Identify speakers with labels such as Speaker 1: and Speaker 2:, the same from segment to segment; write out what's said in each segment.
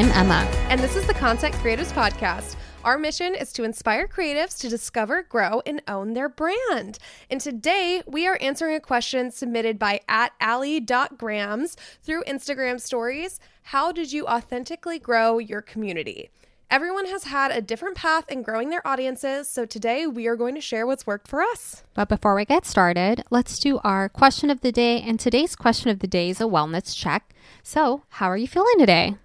Speaker 1: I'm Emma.
Speaker 2: And this is the Content Creators Podcast. Our mission is to inspire creatives to discover, grow, and own their brand. And today we are answering a question submitted by at Allie.grams through Instagram stories. How did you authentically grow your community? Everyone has had a different path in growing their audiences, so today we are going to share what's worked for us.
Speaker 1: But before we get started, let's do our question of the day. And today's question of the day is a wellness check. So, how are you feeling today?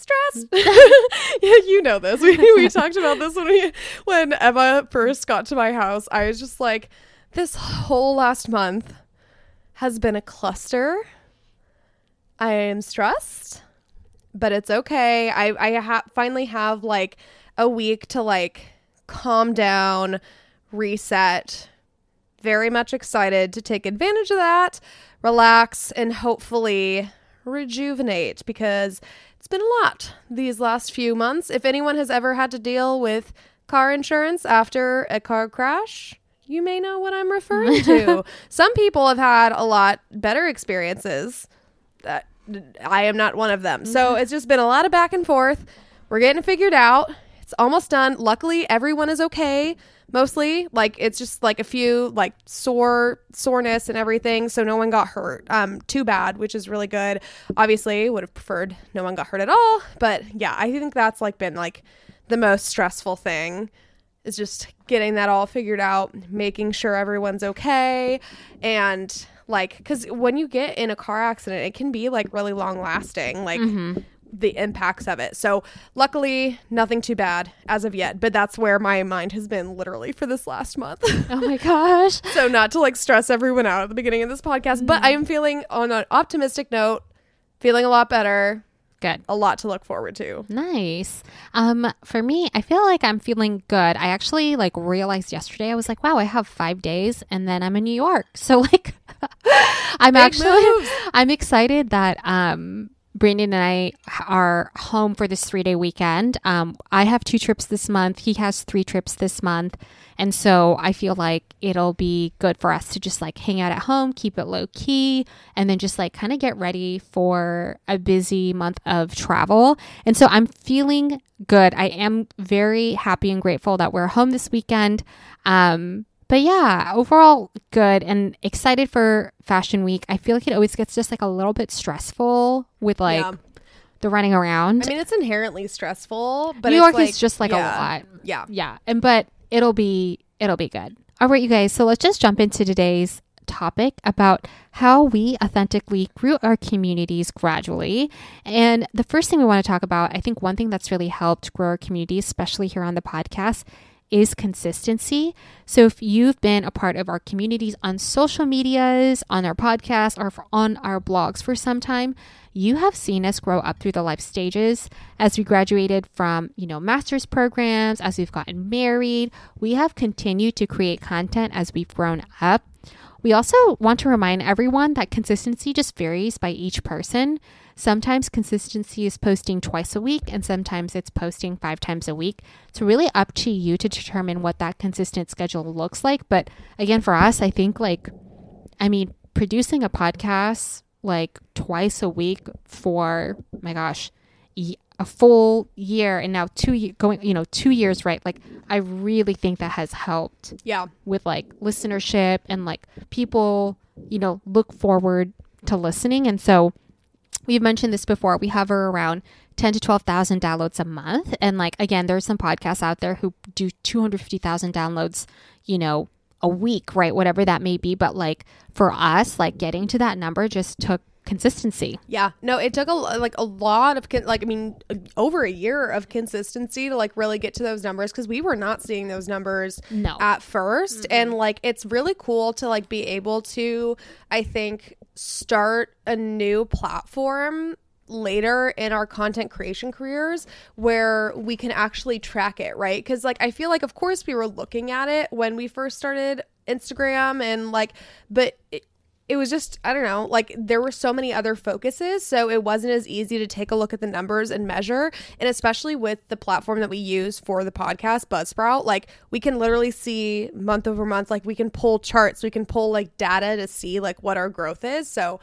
Speaker 2: Stressed. Mm. yeah, you know this. We, we talked about this when we when Emma first got to my house. I was just like, this whole last month has been a cluster. I am stressed, but it's okay. I I ha- finally have like a week to like calm down, reset. Very much excited to take advantage of that, relax, and hopefully rejuvenate because it's been a lot these last few months. If anyone has ever had to deal with car insurance after a car crash, you may know what I'm referring to. Some people have had a lot better experiences. That I am not one of them. So mm-hmm. it's just been a lot of back and forth. We're getting it figured out. It's almost done. Luckily, everyone is okay. Mostly like it's just like a few like sore soreness and everything so no one got hurt. Um too bad which is really good. Obviously would have preferred no one got hurt at all but yeah i think that's like been like the most stressful thing is just getting that all figured out making sure everyone's okay and like because when you get in a car accident it can be like really long lasting like mm-hmm the impacts of it. So, luckily, nothing too bad as of yet, but that's where my mind has been literally for this last month.
Speaker 1: oh my gosh.
Speaker 2: so, not to like stress everyone out at the beginning of this podcast, mm-hmm. but I am feeling on an optimistic note, feeling a lot better.
Speaker 1: Good.
Speaker 2: A lot to look forward to.
Speaker 1: Nice. Um, for me, I feel like I'm feeling good. I actually like realized yesterday I was like, wow, I have five days and then I'm in New York. So like I'm Big actually moves. I'm excited that um Brandon and I are home for this three day weekend. Um, I have two trips this month. He has three trips this month. And so I feel like it'll be good for us to just like hang out at home, keep it low key, and then just like kind of get ready for a busy month of travel. And so I'm feeling good. I am very happy and grateful that we're home this weekend. Um, but yeah, overall good and excited for Fashion Week. I feel like it always gets just like a little bit stressful with like yeah. the running around.
Speaker 2: I mean, it's inherently stressful, but
Speaker 1: New York
Speaker 2: like,
Speaker 1: is just like
Speaker 2: yeah,
Speaker 1: a lot.
Speaker 2: Yeah,
Speaker 1: yeah, and but it'll be it'll be good. All right, you guys. So let's just jump into today's topic about how we authentically grew our communities gradually. And the first thing we want to talk about, I think one thing that's really helped grow our community, especially here on the podcast, is consistency. So if you've been a part of our communities on social medias, on our podcast, or on our blogs for some time, you have seen us grow up through the life stages as we graduated from, you know, master's programs, as we've gotten married. We have continued to create content as we've grown up. We also want to remind everyone that consistency just varies by each person. Sometimes consistency is posting twice a week, and sometimes it's posting five times a week. It's really up to you to determine what that consistent schedule looks like. But again, for us, I think like, I mean, producing a podcast like twice a week for my gosh, a full year and now two going you know two years right like i really think that has helped
Speaker 2: yeah
Speaker 1: with like listenership and like people you know look forward to listening and so we've mentioned this before. We hover around 10 to 12,000 downloads a month. And like, again, there's some podcasts out there who do 250,000 downloads, you know, a week, right? Whatever that may be. But like for us, like getting to that number just took consistency.
Speaker 2: Yeah. No, it took a like a lot of con- like I mean over a year of consistency to like really get to those numbers cuz we were not seeing those numbers
Speaker 1: no.
Speaker 2: at 1st mm-hmm. and like it's really cool to like be able to I think start a new platform later in our content creation careers where we can actually track it, right? Cuz like I feel like of course we were looking at it when we first started Instagram and like but it, it was just I don't know, like there were so many other focuses, so it wasn't as easy to take a look at the numbers and measure, and especially with the platform that we use for the podcast, Buzzsprout, like we can literally see month over month, like we can pull charts, we can pull like data to see like what our growth is. So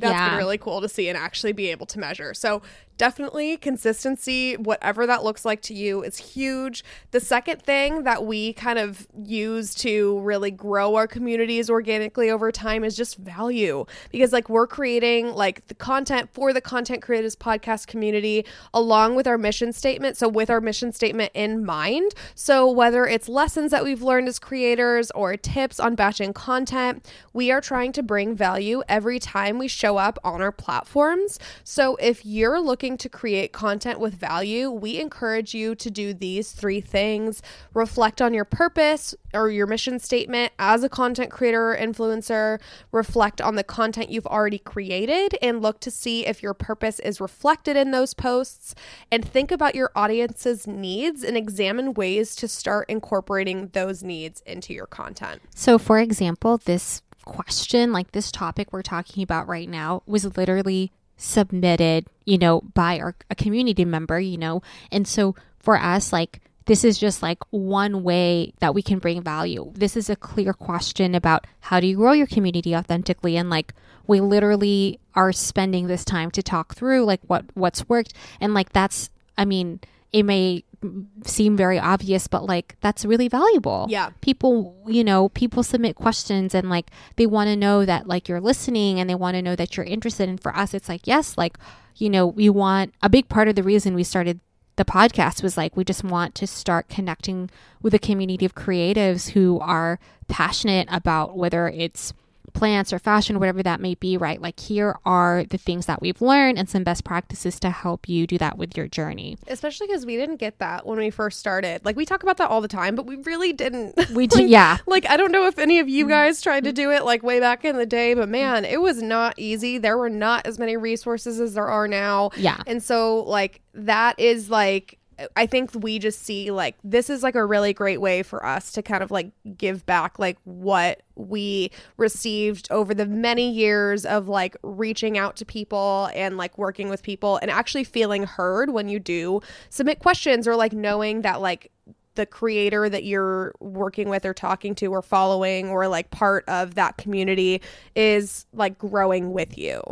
Speaker 2: that's yeah. been really cool to see and actually be able to measure. So definitely consistency, whatever that looks like to you, is huge. The second thing that we kind of use to really grow our communities organically over time is just value because like we're creating like the content for the content creators podcast community along with our mission statement. So with our mission statement in mind. So whether it's lessons that we've learned as creators or tips on batching content, we are trying to bring value every time we show up on our platforms. So if you're looking to create content with value, we encourage you to do these three things. Reflect on your purpose or your mission statement as a content creator or influencer, reflect on the content you've already created and look to see if your purpose is reflected in those posts and think about your audience's needs and examine ways to start incorporating those needs into your content.
Speaker 1: So, for example, this question, like this topic we're talking about right now, was literally submitted, you know, by our a community member, you know. And so for us, like this is just like one way that we can bring value. This is a clear question about how do you grow your community authentically and like we literally are spending this time to talk through like what what's worked and like that's I mean, it may seem very obvious, but like that's really valuable.
Speaker 2: Yeah.
Speaker 1: People, you know, people submit questions and like they want to know that like you're listening and they want to know that you're interested. And for us, it's like, yes, like, you know, we want a big part of the reason we started the podcast was like we just want to start connecting with a community of creatives who are passionate about whether it's plants or fashion, whatever that may be, right? Like, here are the things that we've learned and some best practices to help you do that with your journey.
Speaker 2: Especially because we didn't get that when we first started. Like, we talk about that all the time, but we really didn't.
Speaker 1: We did, yeah.
Speaker 2: Like, I don't know if any of you mm-hmm. guys tried to mm-hmm. do it like way back in the day, but man, it was not easy. There were not as many resources as there are now.
Speaker 1: Yeah.
Speaker 2: And so, like, that is like, I think we just see like this is like a really great way for us to kind of like give back like what we received over the many years of like reaching out to people and like working with people and actually feeling heard when you do submit questions or like knowing that like the creator that you're working with or talking to or following or like part of that community is like growing with you.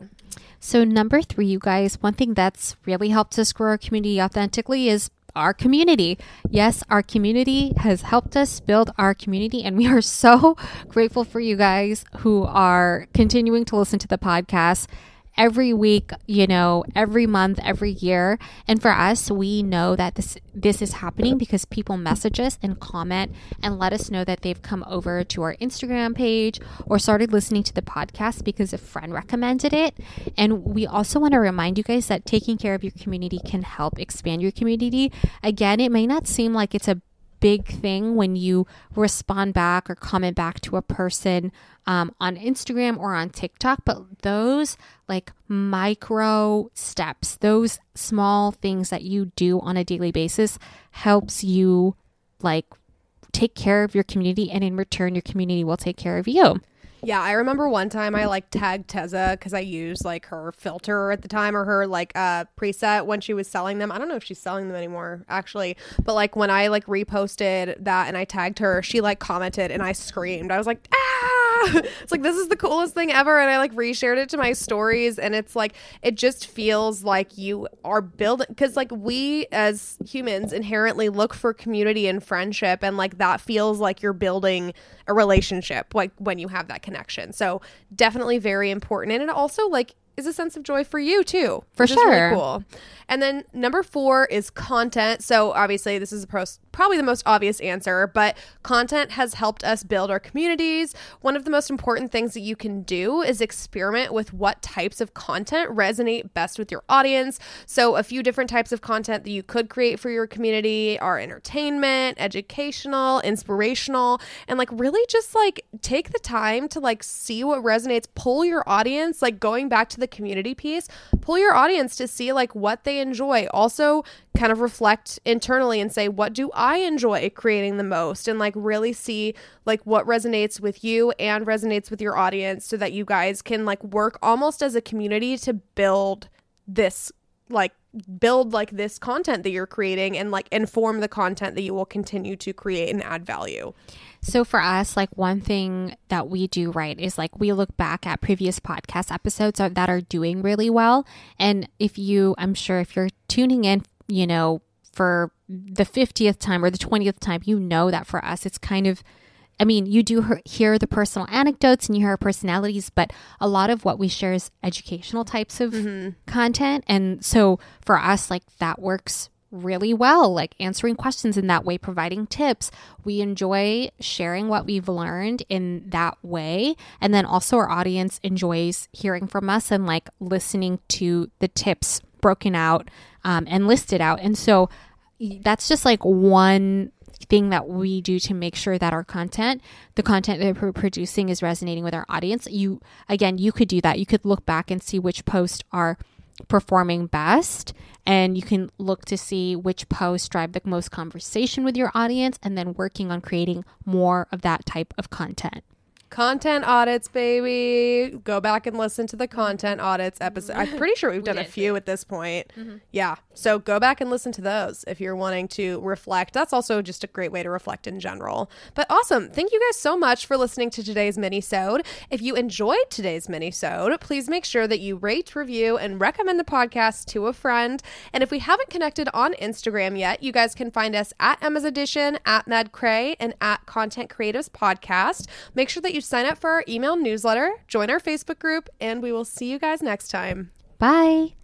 Speaker 1: So, number three, you guys, one thing that's really helped us grow our community authentically is our community. Yes, our community has helped us build our community, and we are so grateful for you guys who are continuing to listen to the podcast every week, you know, every month, every year. And for us, we know that this this is happening because people message us and comment and let us know that they've come over to our Instagram page or started listening to the podcast because a friend recommended it. And we also want to remind you guys that taking care of your community can help expand your community. Again, it may not seem like it's a big thing when you respond back or comment back to a person um, on Instagram or on TikTok, but those like micro steps, those small things that you do on a daily basis helps you like take care of your community and in return your community will take care of you.
Speaker 2: Yeah, I remember one time I like tagged Tezza because I used like her filter at the time or her like uh preset when she was selling them. I don't know if she's selling them anymore actually, but like when I like reposted that and I tagged her, she like commented and I screamed. I was like, ah! it's like this is the coolest thing ever and I like reshared it to my stories and it's like it just feels like you are building cuz like we as humans inherently look for community and friendship and like that feels like you're building a relationship like when you have that connection. So definitely very important. And it also like is a sense of joy for you too.
Speaker 1: For sure.
Speaker 2: Really cool. And then number four is content. So obviously, this is pros- probably the most obvious answer, but content has helped us build our communities. One of the most important things that you can do is experiment with what types of content resonate best with your audience. So a few different types of content that you could create for your community are entertainment, educational, inspirational, and like really just like take the time to like see what resonates, pull your audience, like going back to the community piece, pull your audience to see like what they enjoy. Also, kind of reflect internally and say, what do I enjoy creating the most? And like really see like what resonates with you and resonates with your audience so that you guys can like work almost as a community to build this like build like this content that you're creating and like inform the content that you will continue to create and add value.
Speaker 1: So for us, like one thing that we do right is like we look back at previous podcast episodes that are doing really well. And if you, I'm sure if you're tuning in, you know, for the 50th time or the 20th time, you know that for us, it's kind of I mean, you do hear the personal anecdotes and you hear our personalities, but a lot of what we share is educational types of mm-hmm. content. And so for us, like that works really well, like answering questions in that way, providing tips. We enjoy sharing what we've learned in that way. And then also, our audience enjoys hearing from us and like listening to the tips broken out um, and listed out. And so, that's just like one thing that we do to make sure that our content, the content that we're producing is resonating with our audience. You again, you could do that. You could look back and see which posts are performing best and you can look to see which posts drive the most conversation with your audience and then working on creating more of that type of content.
Speaker 2: Content audits, baby. Go back and listen to the content audits episode. I'm pretty sure we've done we a few at this point. Mm-hmm. Yeah. So go back and listen to those if you're wanting to reflect. That's also just a great way to reflect in general. But awesome. Thank you guys so much for listening to today's mini-sode. If you enjoyed today's mini-sode, please make sure that you rate, review, and recommend the podcast to a friend. And if we haven't connected on Instagram yet, you guys can find us at Emma's Edition, at Mad Cray, and at Content Creatives Podcast. Make sure that you sign up for our email newsletter, join our Facebook group, and we will see you guys next time.
Speaker 1: Bye.